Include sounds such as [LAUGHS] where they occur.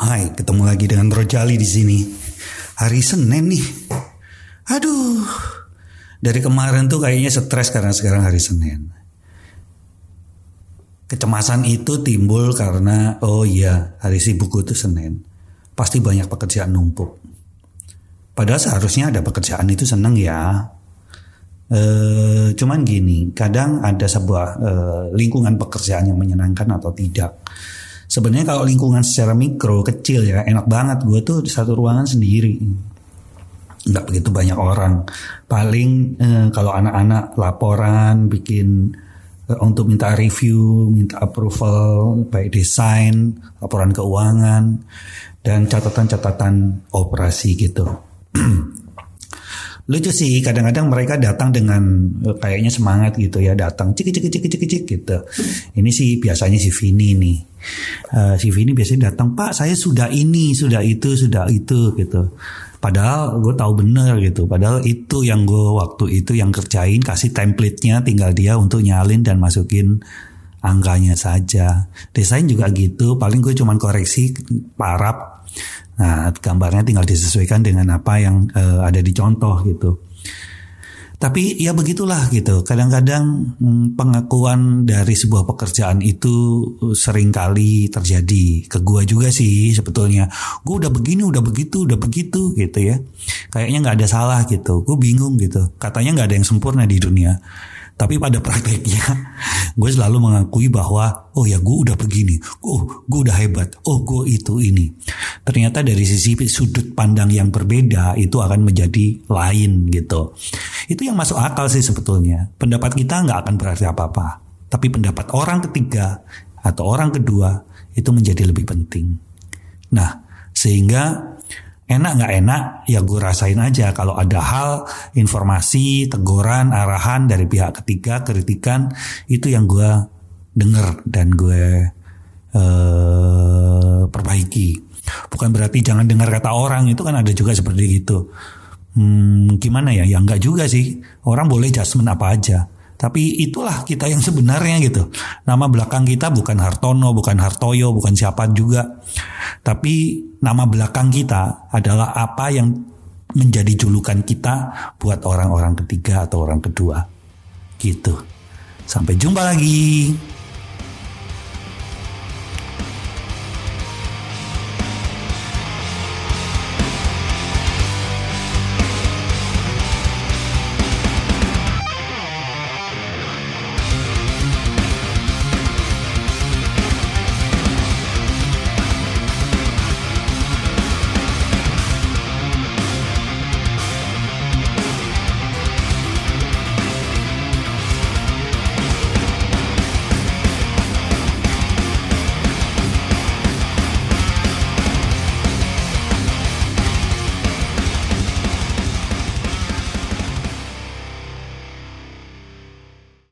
Hai, ketemu lagi dengan Rojali di sini. Hari Senin nih. Aduh. Dari kemarin tuh kayaknya stres karena sekarang hari Senin. Kecemasan itu timbul karena oh iya, hari sibuk itu Senin. Pasti banyak pekerjaan numpuk. Padahal seharusnya ada pekerjaan itu seneng ya. E, cuman gini, kadang ada sebuah e, lingkungan pekerjaan yang menyenangkan atau tidak sebenarnya kalau lingkungan secara mikro kecil ya enak banget. Gue tuh di satu ruangan sendiri. Nggak begitu banyak orang. Paling eh, kalau anak-anak laporan bikin eh, untuk minta review minta approval baik desain laporan keuangan dan catatan-catatan operasi gitu [CLEARS THROAT] lucu sih kadang-kadang mereka datang dengan eh, kayaknya semangat gitu ya datang cik cik cik cik cik gitu. Ini sih biasanya si Vini nih. Uh, si Vini biasanya datang pak saya sudah ini sudah itu sudah itu gitu. Padahal gue tahu bener gitu padahal itu yang gue waktu itu yang kerjain kasih template-nya tinggal dia untuk nyalin dan masukin angkanya saja. Desain juga gitu paling gue cuman koreksi parap Nah, gambarnya tinggal disesuaikan dengan apa yang uh, ada di contoh gitu. Tapi ya begitulah gitu. Kadang-kadang hmm, pengakuan dari sebuah pekerjaan itu sering kali terjadi ke gua juga sih sebetulnya. Gue udah begini, udah begitu, udah begitu gitu ya. Kayaknya nggak ada salah gitu. Gue bingung gitu. Katanya nggak ada yang sempurna di dunia. Tapi pada [LAUGHS] prakteknya gue selalu mengakui bahwa oh ya gue udah begini, oh gue udah hebat, oh gue itu ini. Ternyata dari sisi sudut pandang yang berbeda itu akan menjadi lain gitu. Itu yang masuk akal sih sebetulnya. Pendapat kita nggak akan berarti apa-apa. Tapi pendapat orang ketiga atau orang kedua itu menjadi lebih penting. Nah, sehingga enak nggak enak ya gue rasain aja kalau ada hal informasi teguran arahan dari pihak ketiga kritikan itu yang gue denger dan gue uh, perbaiki bukan berarti jangan dengar kata orang itu kan ada juga seperti itu hmm, gimana ya ya nggak juga sih orang boleh judgement apa aja tapi itulah kita yang sebenarnya gitu. Nama belakang kita bukan Hartono, bukan Hartoyo, bukan siapa juga. Tapi nama belakang kita adalah apa yang menjadi julukan kita buat orang-orang ketiga atau orang kedua. Gitu. Sampai jumpa lagi.